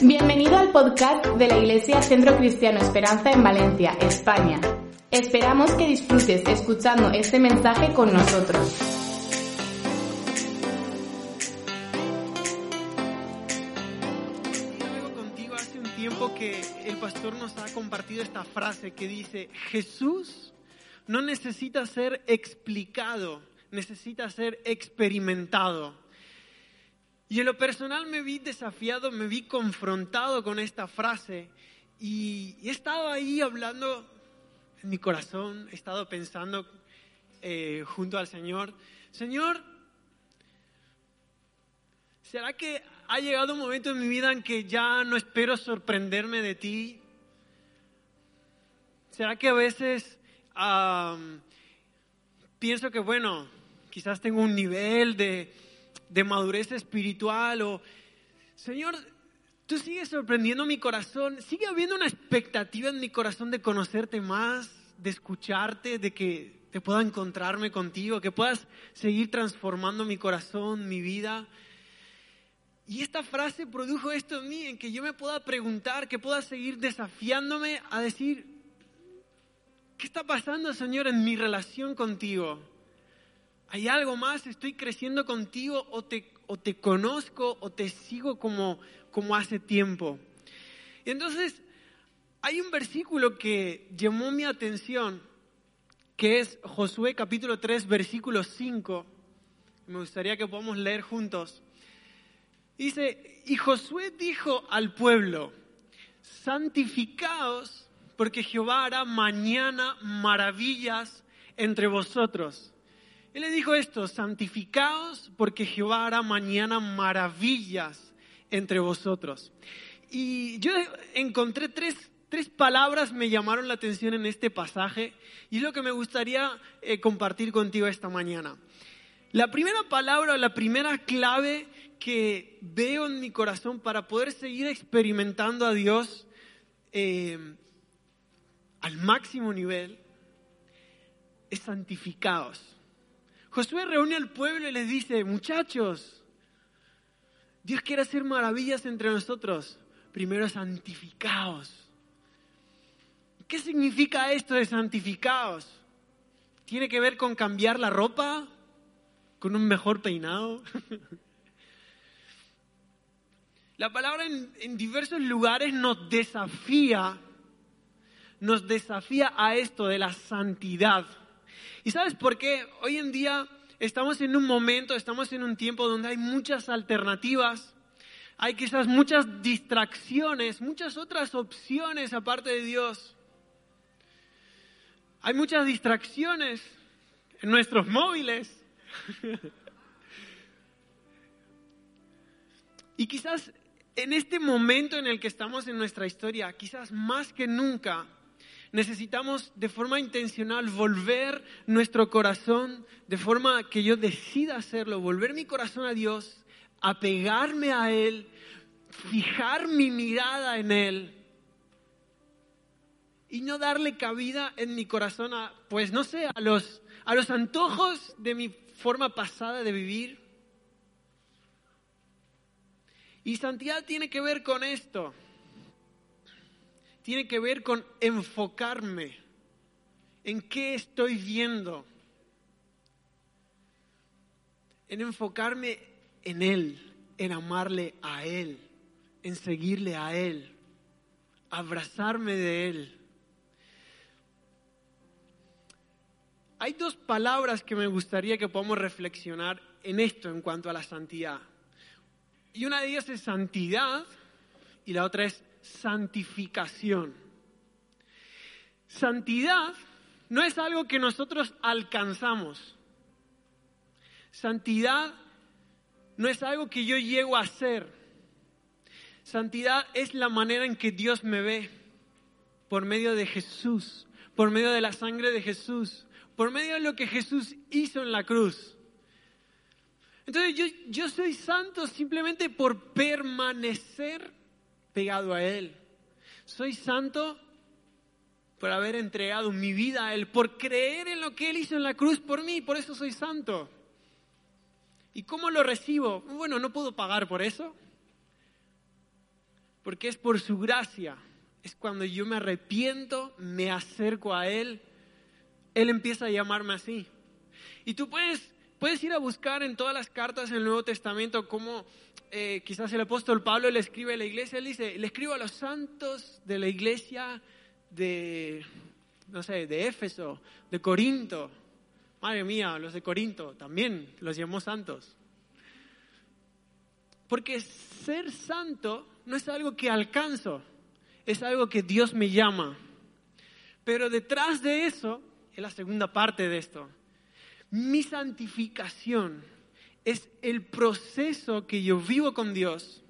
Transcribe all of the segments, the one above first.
Bienvenido al podcast de la Iglesia Centro Cristiano Esperanza en Valencia, España. Esperamos que disfrutes escuchando este mensaje con nosotros. Contigo hace un tiempo que el pastor nos ha compartido esta frase que dice, Jesús no necesita ser explicado, necesita ser experimentado. Y en lo personal me vi desafiado, me vi confrontado con esta frase y he estado ahí hablando en mi corazón, he estado pensando eh, junto al Señor, Señor, ¿será que ha llegado un momento en mi vida en que ya no espero sorprenderme de ti? ¿Será que a veces am, pienso que, bueno, quizás tengo un nivel de, de madurez espiritual o, Señor, tú sigues sorprendiendo mi corazón, sigue habiendo una expectativa en mi corazón de conocerte más, de escucharte, de que te pueda encontrarme contigo, que puedas seguir transformando mi corazón, mi vida. Y esta frase produjo esto en mí, en que yo me pueda preguntar, que pueda seguir desafiándome a decir, ¿qué está pasando, Señor, en mi relación contigo? ¿Hay algo más? ¿Estoy creciendo contigo o te, o te conozco o te sigo como, como hace tiempo? Y entonces hay un versículo que llamó mi atención, que es Josué capítulo 3, versículo 5. Me gustaría que podamos leer juntos. Dice, y Josué dijo al pueblo, santificaos porque Jehová hará mañana maravillas entre vosotros. Él le dijo esto, santificaos porque Jehová hará mañana maravillas entre vosotros. Y yo encontré tres, tres palabras me llamaron la atención en este pasaje y es lo que me gustaría eh, compartir contigo esta mañana. La primera palabra, la primera clave que veo en mi corazón para poder seguir experimentando a Dios eh, al máximo nivel es santificados. Josué reúne al pueblo y les dice, muchachos, Dios quiere hacer maravillas entre nosotros. Primero santificados. ¿Qué significa esto de santificados? ¿Tiene que ver con cambiar la ropa? ¿Con un mejor peinado? La palabra en, en, diversos lugares nos desafía, nos desafía a esto de la santidad. ¿Y sabes por qué? Hoy en día estamos en un momento, estamos en un tiempo donde hay muchas alternativas, hay quizás muchas distracciones, muchas otras opciones aparte de Dios. Hay muchas distracciones en nuestros móviles. y quizás en este momento en el que estamos en nuestra historia, quizás más que nunca, necesitamos de forma intencional volver nuestro corazón, de forma que yo decida hacerlo, volver mi corazón a Dios, apegarme a Él, fijar mi mirada en Él y no darle cabida en mi corazón a, pues no sé, a los, a los antojos de mi forma pasada de vivir. Y santidad tiene que ver con esto. Tiene que ver con enfocarme en qué estoy viendo. En enfocarme en Él, en amarle a Él, en seguirle a Él, abrazarme de Él. Hay dos palabras que me gustaría que podamos reflexionar en esto en cuanto a la santidad. Y una de ellas es santidad y la otra es santificación. Santidad no es algo que nosotros alcanzamos. Santidad no es algo que yo llego a ser. Santidad es la manera en que Dios me ve por medio de Jesús, por medio de la sangre de Jesús, por medio de lo que Jesús hizo en la cruz. Entonces yo, yo soy santo simplemente por permanecer pegado a Él. Soy santo por haber entregado mi vida a Él, por creer en lo que Él hizo en la cruz por mí, por eso soy santo. ¿Y cómo lo recibo? Bueno, no puedo pagar por eso. porque es por su gracia. Es cuando yo me arrepiento, me acerco a Él, Él empieza a llamarme así. Y tú puedes, puedes ir a buscar en todas las cartas del Nuevo Testamento cómo eh, quizás el apóstol Pablo le escribe a la iglesia, él dice, le escribo a los santos de la iglesia de, no sé, de Éfeso, de Corinto. Madre mía, los de Corinto también los llamó santos. Porque ser santo no es algo que alcanzo, es algo que Dios me llama. Pero detrás de eso es la segunda parte de esto. Mi santificación es el proceso que yo vivo con Dios,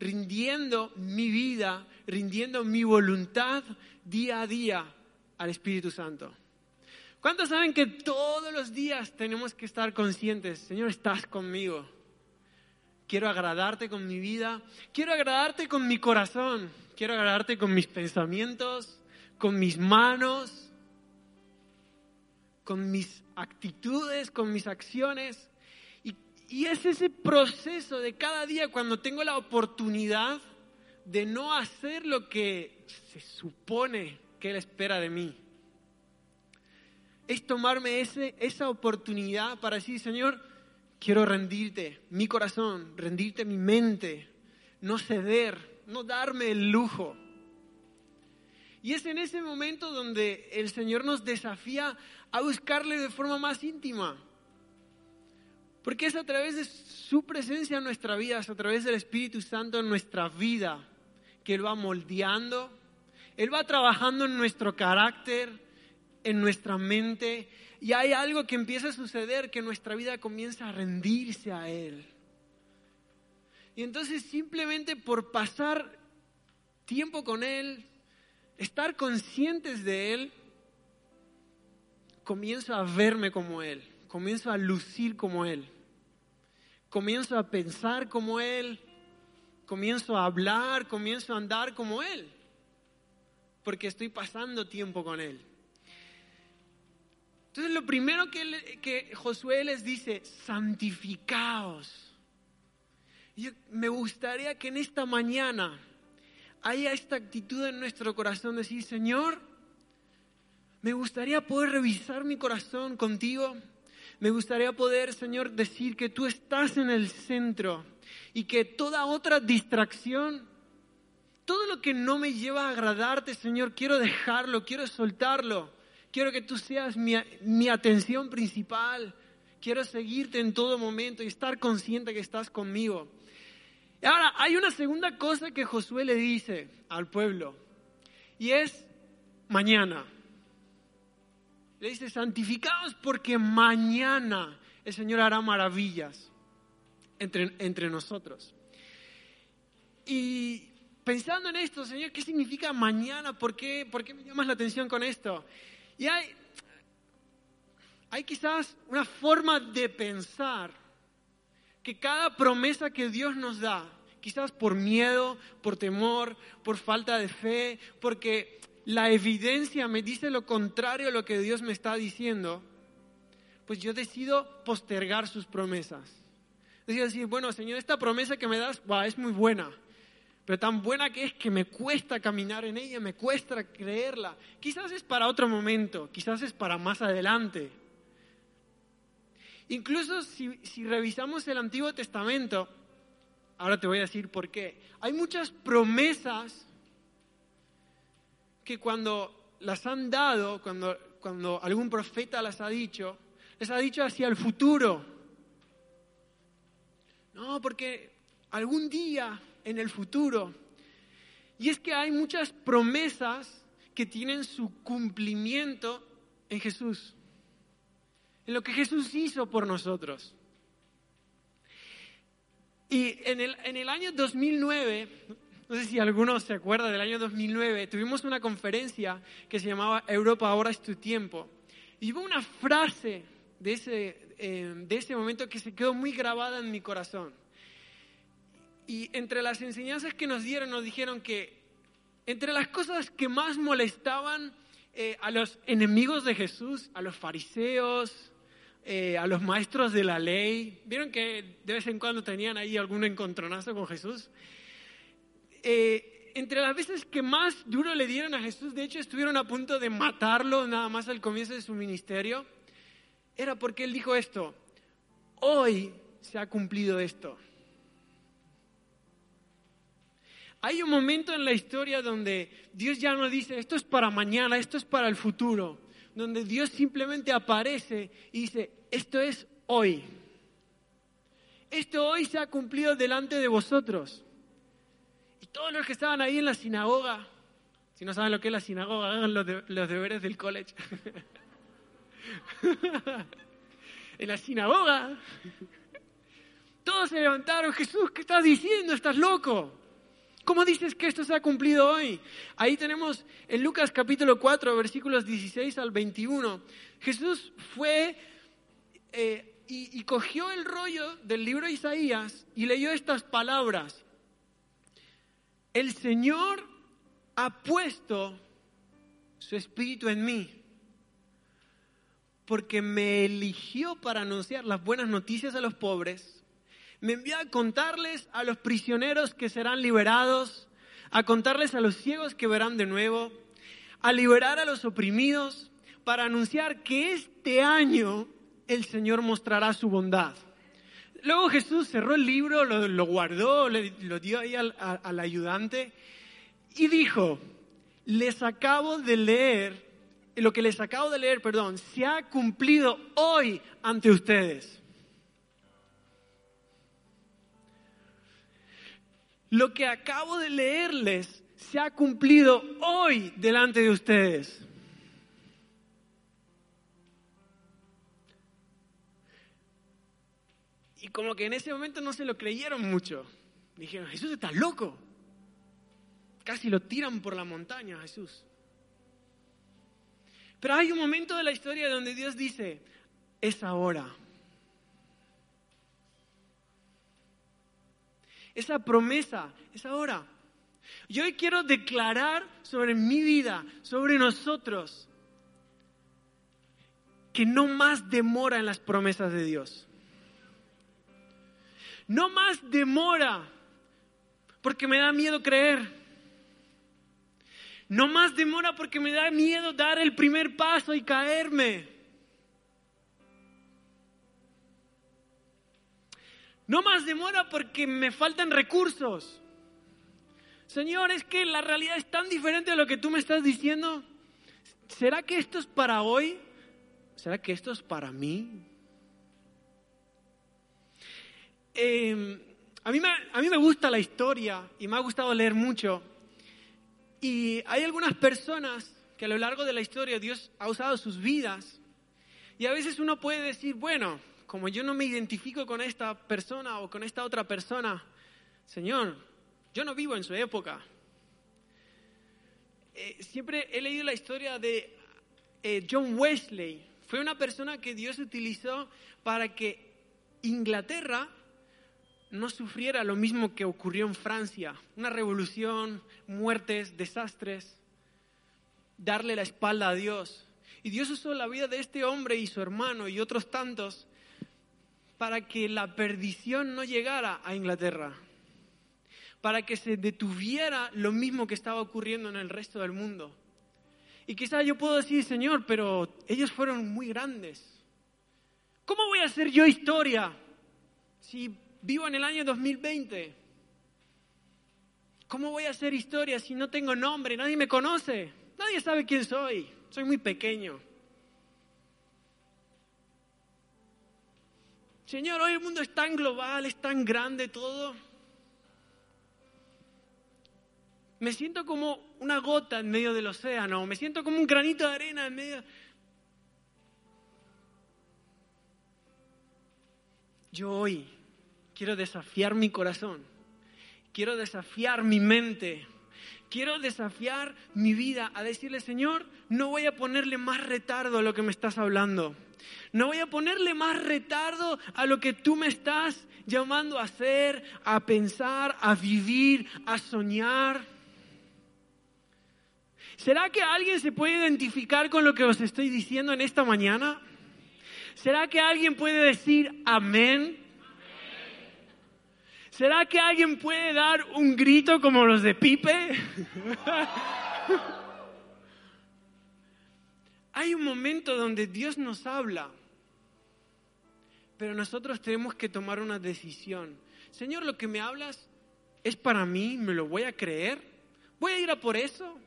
rindiendo mi vida, rindiendo mi voluntad día a día al Espíritu Santo. ¿Cuántos saben que todos los días tenemos que estar conscientes, Señor, estás conmigo? Quiero agradarte con mi vida, quiero agradarte con mi corazón, quiero agradarte con mis pensamientos, con mis manos, con mis actitudes, con mis acciones. Y, es ese proceso de cada día cuando tengo la oportunidad de no hacer lo que se supone que Él espera de mí. Es tomarme ese, esa oportunidad para decir, Señor, quiero rendirte mi corazón, rendirte mi mente, no ceder, no darme el lujo. Y es en ese momento donde el Señor nos desafía a buscarle de forma más íntima. Porque es a través de su presencia en nuestra vida, es a través del Espíritu Santo en nuestra vida, que Él va moldeando, Él va trabajando en nuestro carácter, en nuestra mente, y hay algo que empieza a suceder, que nuestra vida comienza a rendirse a Él. Y entonces simplemente por pasar tiempo con Él, estar conscientes de Él, comienzo a verme como Él, comienzo a lucir como Él, comienzo a pensar como Él, comienzo a hablar, comienzo a andar como Él, porque estoy pasando tiempo con Él. Entonces lo primero que, que Josué les dice, santificaos. Me gustaría que en esta mañana haya esta actitud en nuestro corazón, de decir, Señor, me gustaría poder revisar mi corazón contigo. Me gustaría poder, Señor, decir que tú estás en el centro y que toda otra distracción, todo lo que no me lleva a agradarte, Señor, quiero dejarlo, quiero soltarlo. Quiero que tú seas mi, mi atención principal. Quiero seguirte en todo momento y estar consciente que estás conmigo. Y ahora, hay una segunda cosa que Josué le dice al pueblo y es mañana. Le dice, santificados porque mañana el Señor hará maravillas entre, entre nosotros. Y pensando en esto, Señor, ¿qué significa mañana? ¿Por qué, ¿Por qué me llamas la atención con esto? Y hay, hay quizás una forma de pensar que cada promesa que Dios nos da, quizás por miedo, por temor, por falta de fe, porque la evidencia me dice lo contrario a lo que Dios me está diciendo, pues yo decido postergar sus promesas. Decido decir, bueno, Señor, esta promesa que me das es muy buena, pero tan buena que es que me cuesta caminar en ella, me cuesta creerla. Quizás es para otro momento, quizás es para más adelante. Incluso si revisamos el Antiguo Testamento, ahora te voy a decir por qué, hay muchas promesas que cuando las han dado, cuando, cuando algún profeta las ha dicho, les ha dicho hacia el futuro. No, porque algún día en el futuro. Y es que hay muchas promesas que tienen su cumplimiento en Jesús, en lo que Jesús hizo por nosotros. Y en el, en el año 2009, no sé si alguno se acuerda del año 2009, tuvimos una conferencia que se llamaba Europa, ahora es tu tiempo. Y hubo una frase de ese, eh, de ese momento que se quedó muy grabada en mi corazón. Y entre las enseñanzas que nos dieron, nos dijeron que entre las cosas que más molestaban eh, a los enemigos de Jesús, a los fariseos, eh, a los maestros de la ley, vieron que de vez en cuando tenían ahí algún encontronazo con Jesús eh, entre las veces que más duro le dieron a Jesús, de hecho estuvieron a punto de matarlo nada más al comienzo de su ministerio, era porque él dijo esto, hoy se ha cumplido esto. Hay un momento en la historia donde Dios ya no dice, esto es para mañana, esto es para el futuro, donde Dios simplemente aparece y dice, esto es hoy. Esto hoy se ha cumplido delante de vosotros. Y todos los que estaban ahí en la sinagoga, si no saben lo que es la sinagoga, hagan los, los deberes del college. en la sinagoga, todos se levantaron, Jesús, ¿qué estás diciendo? ¿Estás loco? ¿Cómo dices que esto se ha cumplido hoy? Ahí tenemos en Lucas capítulo 4, versículos 16 al 21. Jesús fue eh, y, y cogió el rollo del libro de Isaías y leyó estas palabras. El Señor ha puesto su espíritu en mí porque me eligió para anunciar las buenas noticias a los pobres me envió a contarles a los prisioneros que serán liberados, a contarles a los ciegos que verán de nuevo, a liberar a los oprimidos, para anunciar que este año el Señor mostrará su bondad. Luego Jesús cerró el libro, lo, guardó, lo dio ahí al, al ayudante y dijo, les acabo de leer, lo que les acabo de leer, perdón, se ha cumplido hoy ante ustedes. Lo que acabo de leerles se ha cumplido hoy delante de ustedes. Y como que en ese momento no se lo creyeron mucho. Dijeron, Jesús está loco. Casi lo tiran por la montaña, Jesús. Pero hay un momento de la historia donde Dios dice, es ahora. Esa promesa es ahora. Yo hoy quiero declarar sobre mi vida, sobre nosotros, que no más demora en las promesas de Dios. No más demora porque me da miedo creer. No más demora porque me da miedo dar el primer paso y caerme. No más demora porque me faltan recursos. Señor, es que la realidad es tan diferente a lo que tú me estás diciendo. ¿Será que esto es para hoy? ¿Será que esto es para mí? Em, a, mí me, a mí me gusta la historia y me ha gustado leer mucho. Y hay algunas personas que a lo largo de la historia Dios ha usado sus vidas. Y a veces uno puede decir, bueno, como yo no me identifico con esta persona o con esta otra persona, Señor, yo no vivo en su época. Eh, siempre he leído la historia de eh, John Wesley. Fue una persona que Dios utilizó para que Inglaterra no sufriera lo mismo que ocurrió en Francia. Una revolución, muertes, desastres. Darle la espalda a Dios. Y Dios usó la vida de este hombre y su hermano y otros tantos para que la perdición no llegara a Inglaterra, para que se detuviera lo mismo que estaba ocurriendo en el resto del mundo. Y quizás yo puedo decir, Señor, pero ellos fueron muy grandes. ¿Cómo voy a hacer yo historia si vivo en el año 2020? ¿Cómo voy a hacer historia si no tengo nombre? Nadie me conoce. Nadie sabe quién soy. Soy muy pequeño. Señor, hoy el mundo es tan global, es tan grande todo. Me siento como una gota en medio del océano, me siento como un granito de arena en medio... Yo hoy quiero desafiar mi corazón, quiero desafiar mi mente, quiero desafiar mi vida a decirle, Señor, no voy a ponerle más retardo a lo que me estás hablando. No voy a ponerle más retardo a lo que tú me estás llamando a hacer, a pensar, a vivir, a soñar. ¿Será que alguien se puede identificar con lo que os estoy diciendo en esta mañana? ¿Será que alguien puede decir amén? ¿Será que alguien puede dar un grito como los de Pipe? Hay un momento donde Dios nos habla, pero nosotros tenemos que tomar una decisión. Señor, lo que me hablas es para mí, me lo voy a creer, voy a ir a por eso.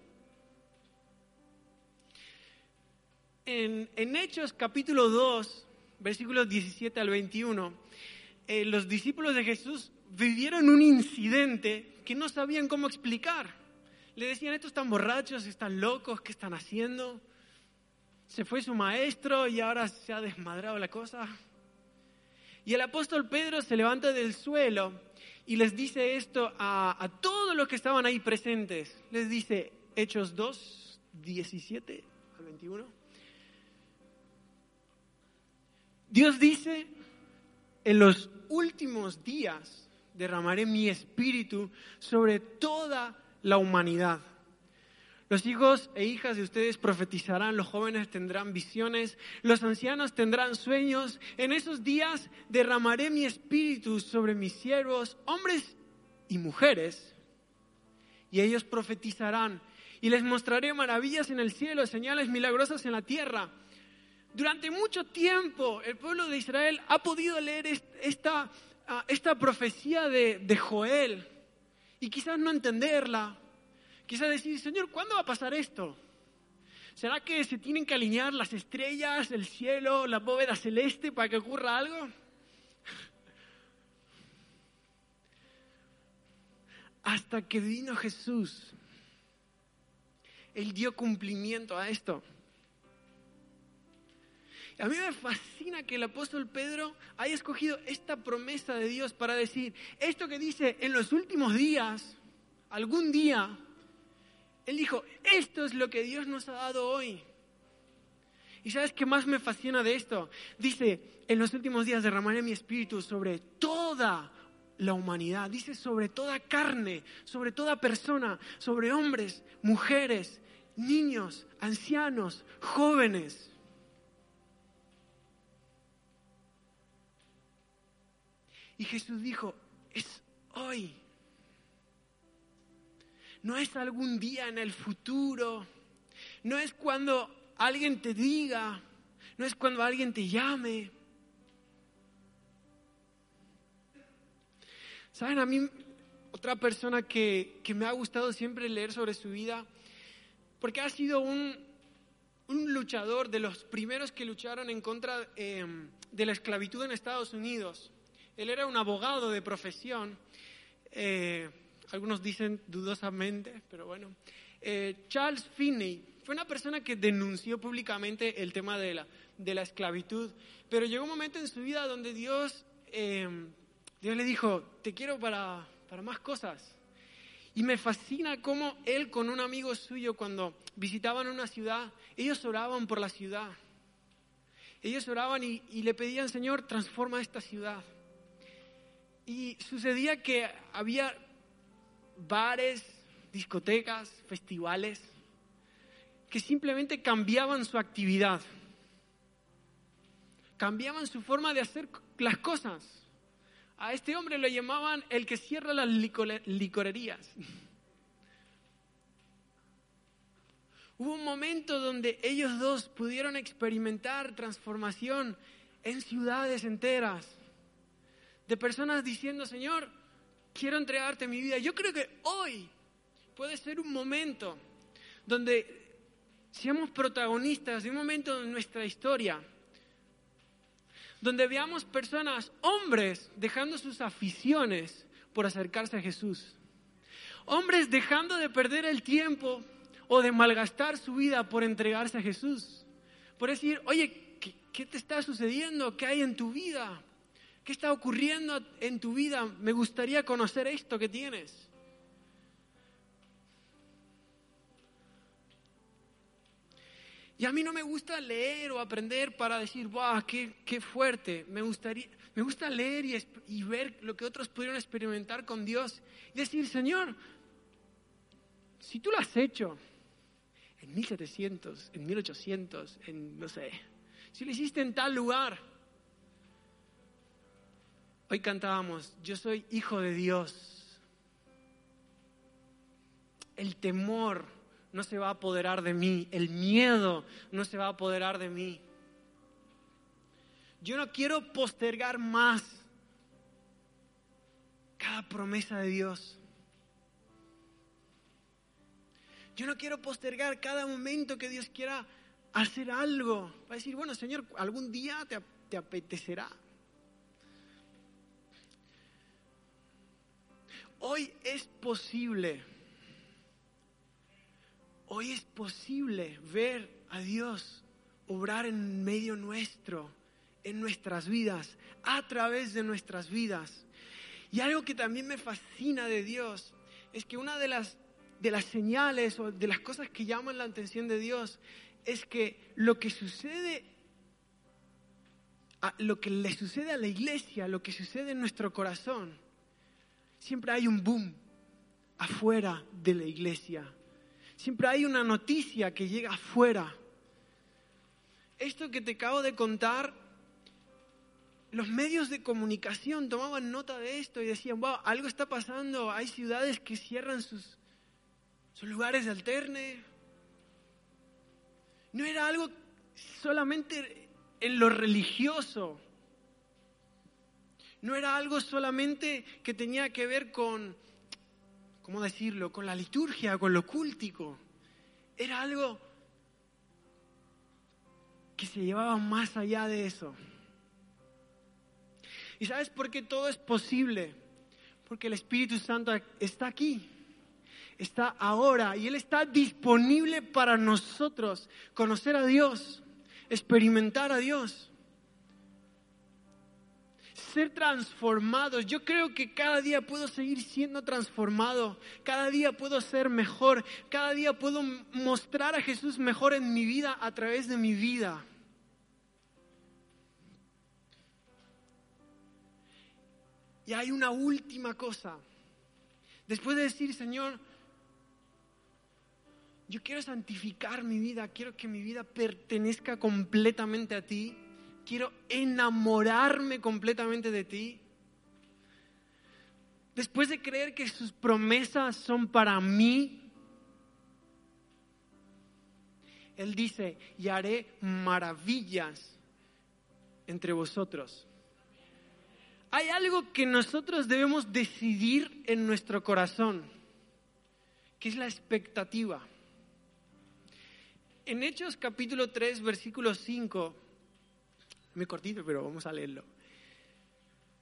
En, Hechos capítulo 2, versículos 17 al 21, eh, los discípulos de Jesús vivieron un incidente que no sabían cómo explicar. Le decían, estos están borrachos, están locos, ¿qué están haciendo? Se fue su maestro y ahora se ha desmadrado la cosa. Y el apóstol Pedro se levanta del suelo y les dice esto a, a todos los que estaban ahí presentes. Les dice, Hechos 2, 17 al 21. Dios dice, en los últimos días derramaré mi espíritu sobre toda la humanidad. Los hijos e hijas de ustedes profetizarán, los jóvenes tendrán visiones, los ancianos tendrán sueños. En esos días derramaré mi espíritu sobre mis siervos, hombres y mujeres, y ellos profetizarán. Y les mostraré maravillas en el cielo, señales milagrosas en la tierra. Durante mucho tiempo el pueblo de Israel ha podido leer esta, esta profecía de, de Joel y quizás no entenderla, Quizás decir, Señor, ¿cuándo va a pasar esto? ¿Será que se tienen que alinear las estrellas, el cielo, la bóveda celeste para que ocurra algo? Hasta que vino Jesús, Él dio cumplimiento a esto. A mí me fascina que el apóstol Pedro haya escogido esta promesa de Dios para decir, esto que dice en los últimos días, algún día él dijo, esto es lo que Dios nos ha dado hoy. ¿Y sabes qué más me fascina de esto? Dice, en los últimos días derramaré mi espíritu sobre toda la humanidad. Dice, sobre toda carne, sobre toda persona, sobre hombres, mujeres, niños, ancianos, jóvenes. Y Jesús dijo, es hoy no es algún día en el futuro, no es cuando alguien te diga, no es cuando alguien te llame. ¿Saben? A mí, otra persona que, me ha gustado siempre leer sobre su vida, porque ha sido un, luchador de los primeros que lucharon en contra em, de la esclavitud en Estados Unidos. Él era un abogado de profesión. Eh, algunos dicen dudosamente, pero bueno. Eh, Charles Finney fue una persona que denunció públicamente el tema de la, de la esclavitud, pero llegó un momento en su vida donde Dios, eh, Dios le dijo, te quiero para, para más cosas. Y me fascina cómo él con un amigo suyo, cuando visitaban una ciudad, ellos oraban por la ciudad. Ellos oraban y, y le pedían, Señor, transforma esta ciudad. Y sucedía que había bares, discotecas, festivales, que simplemente cambiaban su actividad, cambiaban su forma de hacer las cosas. A este hombre lo llamaban el que cierra las licorerías. Hubo un momento donde ellos dos pudieron experimentar transformación en ciudades enteras, de personas diciendo, Señor, quiero entregarte mi vida. Yo creo que hoy puede ser un momento donde seamos protagonistas de un momento de nuestra historia, donde veamos personas, hombres, dejando sus aficiones por acercarse a Jesús. Hombres dejando de perder el tiempo o de malgastar su vida por entregarse a Jesús. Por decir, oye, ¿qué, qué te está sucediendo? ¿Qué hay en tu vida? ¿Qué está ocurriendo en tu vida? Me gustaría conocer esto que tienes. Y a mí no me gusta leer o aprender para decir, ¡wow! Qué, qué fuerte! Me, gustaría, me gusta leer y, y ver lo que otros pudieron experimentar con Dios. Y decir, Señor, si tú lo has hecho en 1700, en 1800, en no sé, si lo hiciste en tal lugar, Hoy cantábamos, yo soy hijo de Dios. El temor no se va a apoderar de mí, el miedo no se va a apoderar de mí. Yo no quiero postergar más cada promesa de Dios. Yo no quiero postergar cada momento que Dios quiera hacer algo. Va a decir, bueno, Señor, algún día te, te apetecerá. Hoy es posible, hoy es posible ver a Dios obrar en medio nuestro, en nuestras vidas, a través de nuestras vidas. Y algo que también me fascina de Dios es que una de las, de las señales o de las cosas que llaman la atención de Dios es que lo que sucede, lo que le sucede a la iglesia, lo que sucede en nuestro corazón, siempre hay un boom afuera de la iglesia. Siempre hay una noticia que llega afuera. Esto que te acabo de contar, los medios de comunicación tomaban nota de esto y decían, wow, algo está pasando, hay ciudades que cierran sus, sus lugares de alterne. No era algo solamente en lo religioso, no era algo solamente que tenía que ver con, ¿cómo decirlo?, con la liturgia, con lo cúltico. Era algo que se llevaba más allá de eso. ¿Y sabes por qué todo es posible? Porque el Espíritu Santo está aquí, está ahora y Él está disponible para nosotros conocer a Dios, experimentar a Dios ser transformados. Yo creo que cada día puedo seguir siendo transformado, cada día puedo ser mejor, cada día puedo mostrar a Jesús mejor en mi vida a través de mi vida. Y hay una última cosa. Después de decir, Señor, yo quiero santificar mi vida, quiero que mi vida pertenezca completamente a ti quiero enamorarme completamente de ti. Después de creer que sus promesas son para mí, Él dice, y haré maravillas entre vosotros. Hay algo que nosotros debemos decidir en nuestro corazón, que es la expectativa. En Hechos capítulo 3, versículo 5, muy cortito, pero vamos a leerlo.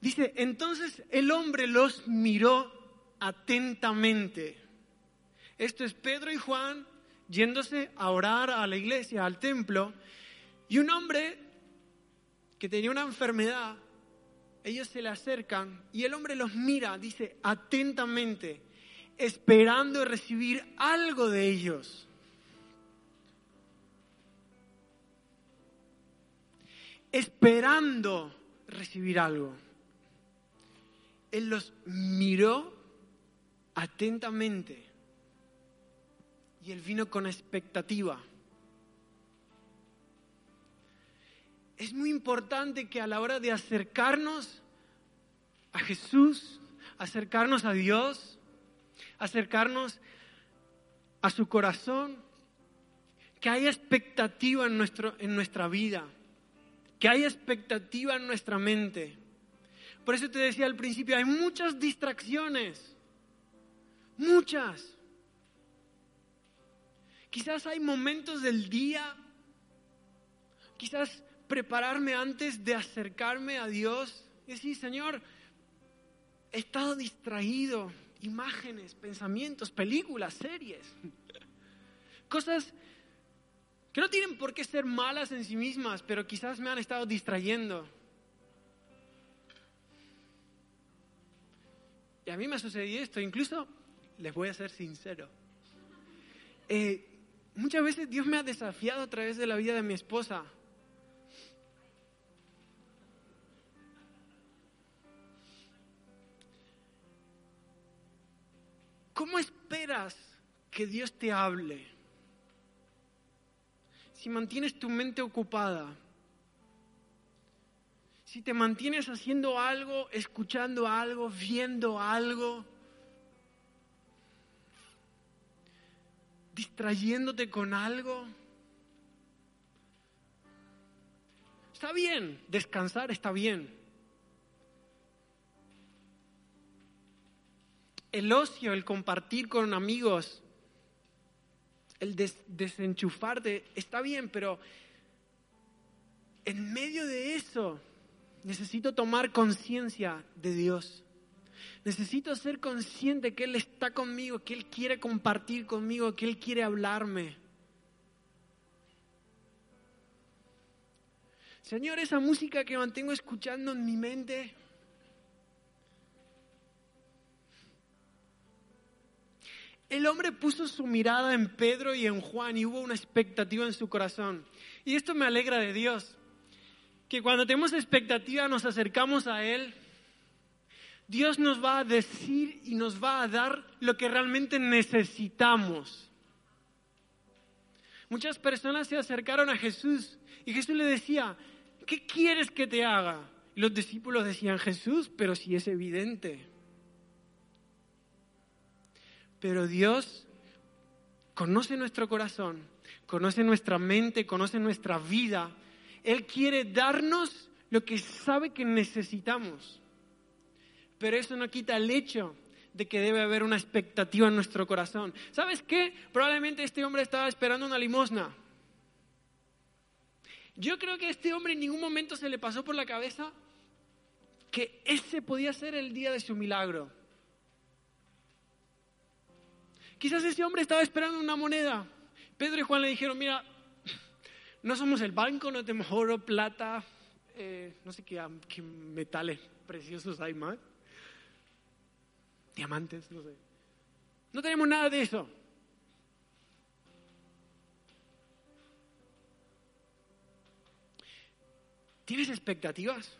Dice, entonces el hombre los miró atentamente. Esto es Pedro y Juan yéndose a orar a la iglesia, al templo, y un hombre que tenía una enfermedad, ellos se le acercan y el hombre los mira, dice, atentamente, esperando recibir algo de ellos. Esperando recibir algo. Él los miró atentamente y él vino con expectativa. Es muy importante que a la hora de acercarnos a Jesús, acercarnos a Dios, acercarnos a su corazón, que haya expectativa en, nuestro, en nuestra vida que hay expectativa en nuestra mente. Por eso te decía al principio, hay muchas distracciones, muchas. Quizás hay momentos del día, quizás prepararme antes de acercarme a Dios y decir, Señor, he estado distraído, imágenes, pensamientos, películas, series, cosas que no tienen por qué ser malas en sí mismas, pero quizás me han estado distrayendo. Y a mí me ha sucedido esto, incluso les voy a ser sincero. Eh, muchas veces Dios me ha desafiado a través de la vida de mi esposa. ¿Cómo esperas que Dios te hable? Si mantienes tu mente ocupada, si te mantienes haciendo algo, escuchando algo, viendo algo, distrayéndote con algo, está bien, descansar está bien. El ocio, el compartir con amigos, el desenchufarte, está bien, pero en medio de eso necesito tomar conciencia de Dios. Necesito ser consciente que Él está conmigo, que Él quiere compartir conmigo, que Él quiere hablarme. Señor, esa música que mantengo escuchando en mi mente, El hombre puso su mirada en Pedro y en Juan y hubo una expectativa en su corazón. Y esto me alegra de Dios, que cuando tenemos expectativa nos acercamos a Él, Dios nos va a decir y nos va a dar lo que realmente necesitamos. Muchas personas se acercaron a Jesús y Jesús le decía, ¿qué quieres que te haga? Y los discípulos decían, Jesús, pero si es evidente. Pero Dios conoce nuestro corazón, conoce nuestra mente, conoce nuestra vida. Él quiere darnos lo que sabe que necesitamos. Pero eso no quita el hecho de que debe haber una expectativa en nuestro corazón. ¿Sabes qué? Probablemente este hombre estaba esperando una limosna. Yo creo que a este hombre en ningún momento se le pasó por la cabeza que ese podía ser el día de su milagro. Quizás ese hombre estaba esperando una moneda. Pedro y Juan le dijeron, mira, no somos el banco, no tenemos oro, plata, eh, no sé qué, qué, metales preciosos hay más. Diamantes, no sé. No tenemos nada de eso. ¿Tienes expectativas?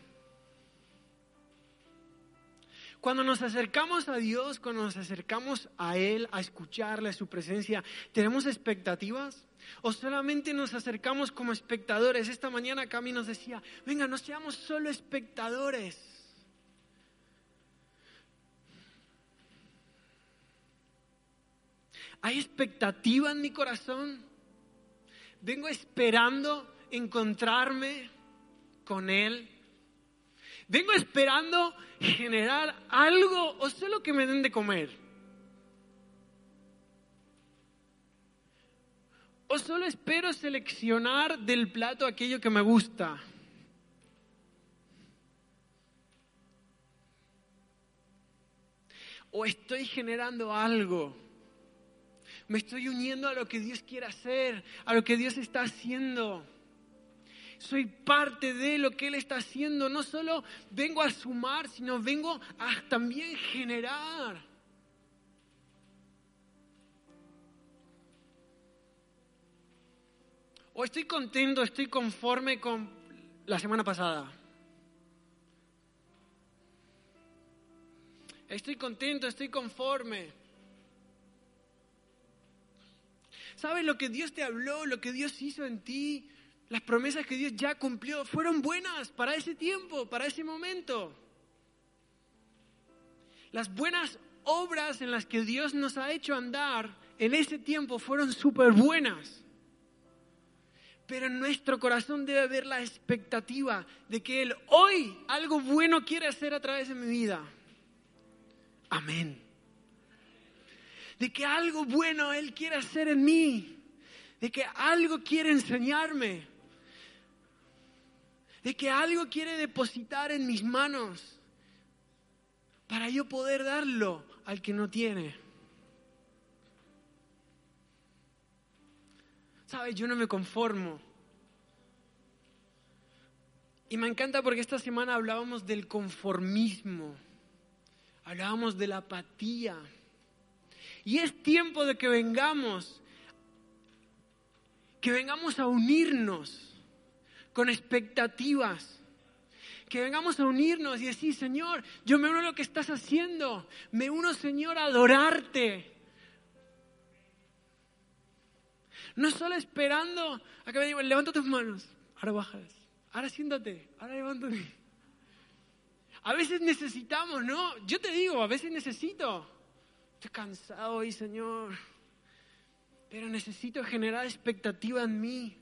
Cuando nos acercamos a Dios, cuando nos acercamos a Él, a escucharle, su presencia, ¿tenemos expectativas? ¿O solamente nos acercamos como espectadores? Esta mañana Cami nos decía, venga, no seamos solo espectadores. ¿Hay expectativa en mi corazón? Vengo esperando encontrarme con Él. Vengo esperando generar algo o solo que me den de comer. O solo espero seleccionar del plato aquello que me gusta. O estoy generando algo. Me estoy uniendo a lo que Dios quiere hacer, a lo que Dios está haciendo soy parte de lo que Él está haciendo. No solo vengo a sumar, sino vengo a también generar. O estoy contento, estoy conforme con la semana pasada. Estoy contento, estoy conforme. ¿Sabes lo que Dios te habló, lo que Dios hizo en ti? Las promesas que Dios ya cumplió fueron buenas para ese tiempo, para ese momento. Las buenas obras en las que Dios nos ha hecho andar en ese tiempo fueron súper buenas. Pero en nuestro corazón debe haber la expectativa de que Él hoy algo bueno quiere hacer a través de mi vida. Amén. De que algo bueno Él quiere hacer en mí. De que algo quiere enseñarme de que algo quiere depositar en mis manos para yo poder darlo al que no tiene. ¿Sabes? Yo no me conformo. Y me encanta porque esta semana hablábamos del conformismo, hablábamos de la apatía. Y es tiempo de que vengamos, que vengamos a unirnos con expectativas. Que vengamos a unirnos y decir, Señor, yo me uno a lo que estás haciendo. Me uno, Señor, a adorarte. No solo esperando a que me digan, levanta tus manos, ahora bajas, ahora siéntate, ahora levántate. A veces necesitamos, ¿no? Yo te digo, a veces necesito. Estoy cansado hoy, Señor. Pero necesito generar expectativa en mí.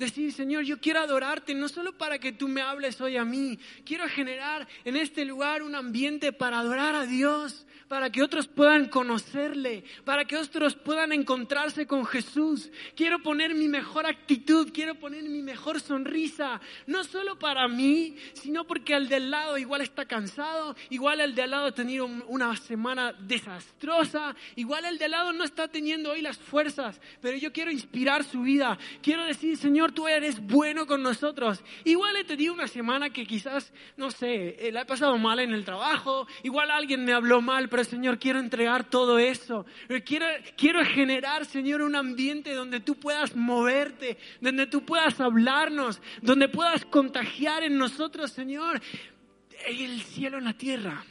Decir, Señor, yo quiero adorarte no solo para que tú me hables hoy a mí. Quiero generar en este lugar un ambiente para adorar a Dios, para que otros puedan conocerle, para que otros puedan encontrarse con Jesús. Quiero poner mi mejor actitud, quiero poner mi mejor sonrisa, no solo para mí, sino porque el del lado igual está cansado, igual el de al lado ha tenido una semana desastrosa, igual el de al lado no está teniendo hoy las fuerzas, pero yo quiero inspirar su vida. Quiero decir, Señor, tú eres bueno con nosotros. Igual he tenido una semana que quizás, no sé, eh, la he pasado mal en el trabajo, igual alguien me habló mal, pero Señor, quiero entregar todo eso. Quiero, quiero generar, Señor, un ambiente donde tú puedas moverte, donde tú puedas hablarnos, donde puedas contagiar en nosotros, Señor, el cielo en la tierra.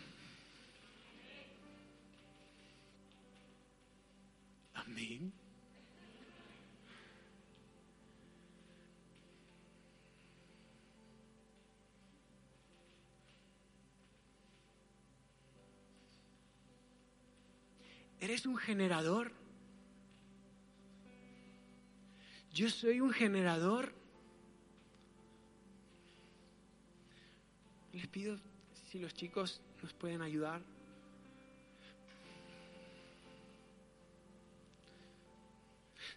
¿Eres un generador? Yo soy un generador. Les pido si los chicos nos pueden ayudar.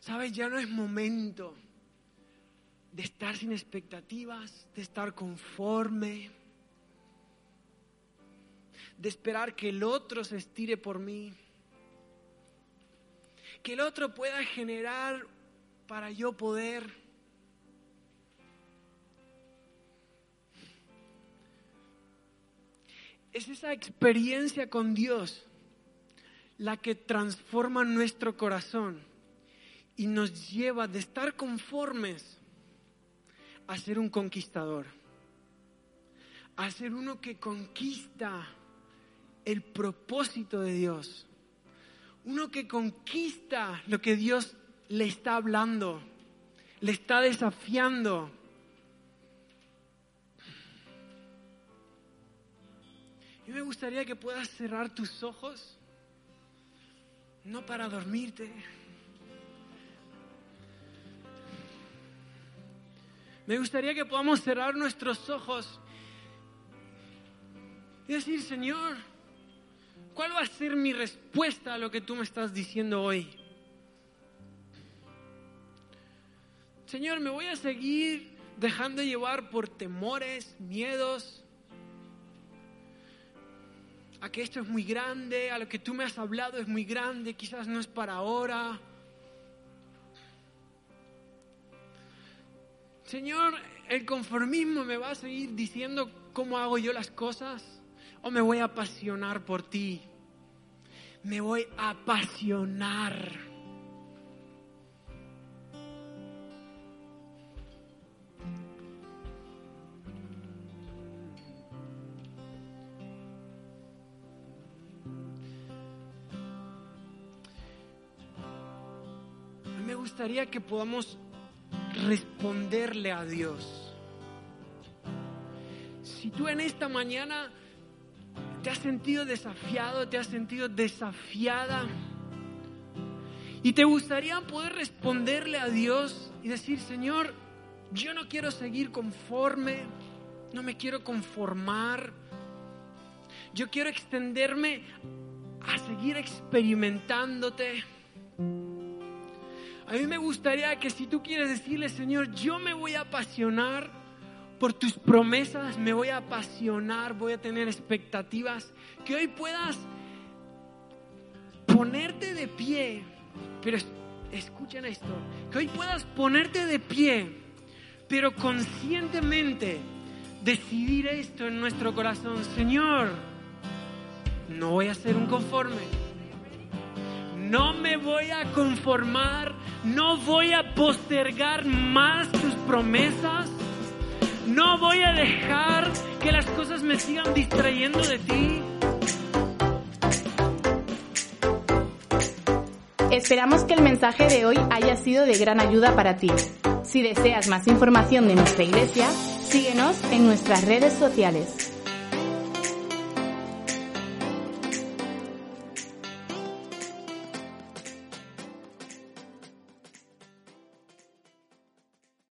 ¿Sabes? Ya no es momento de estar sin expectativas, de estar conforme, de esperar que el otro se estire por mí que el otro pueda generar para yo poder. Es esa experiencia con Dios la que transforma nuestro corazón y nos lleva de estar conformes a ser un conquistador, a ser uno que conquista el propósito de Dios uno que conquista lo que Dios le está hablando, le está desafiando. Y me gustaría que puedas cerrar tus ojos, no para dormirte. Me gustaría que podamos cerrar nuestros ojos y decir, Señor, ¿Cuál va a ser mi respuesta a lo que tú me estás diciendo hoy? Señor, me voy a seguir dejando llevar por temores, miedos, a que esto es muy grande, a lo que tú me has hablado es muy grande, quizás no es para ahora. Señor, el conformismo me va a seguir diciendo cómo hago yo las cosas o me voy a apasionar por ti. Me voy a apasionar. Me gustaría que podamos responderle a Dios. Si tú en esta mañana ¿Te has sentido desafiado? ¿Te has sentido desafiada? Y te gustaría poder responderle a Dios y decir, Señor, yo no quiero seguir conforme, no me quiero conformar. Yo quiero extenderme a seguir experimentándote. A mí me gustaría que si tú quieres decirle, Señor, yo me voy a apasionar por tus promesas, me voy a apasionar, voy a tener expectativas, que hoy puedas ponerte de pie, pero escuchen esto, que hoy puedas ponerte de pie, pero conscientemente decidir esto en nuestro corazón, Señor, no voy a ser un conforme, no me voy a conformar, no voy a postergar más tus promesas no voy a dejar que las cosas me sigan distrayendo de ti. Esperamos que el mensaje de hoy haya sido de gran ayuda para ti. Si deseas más información de nuestra iglesia, síguenos en nuestras redes sociales.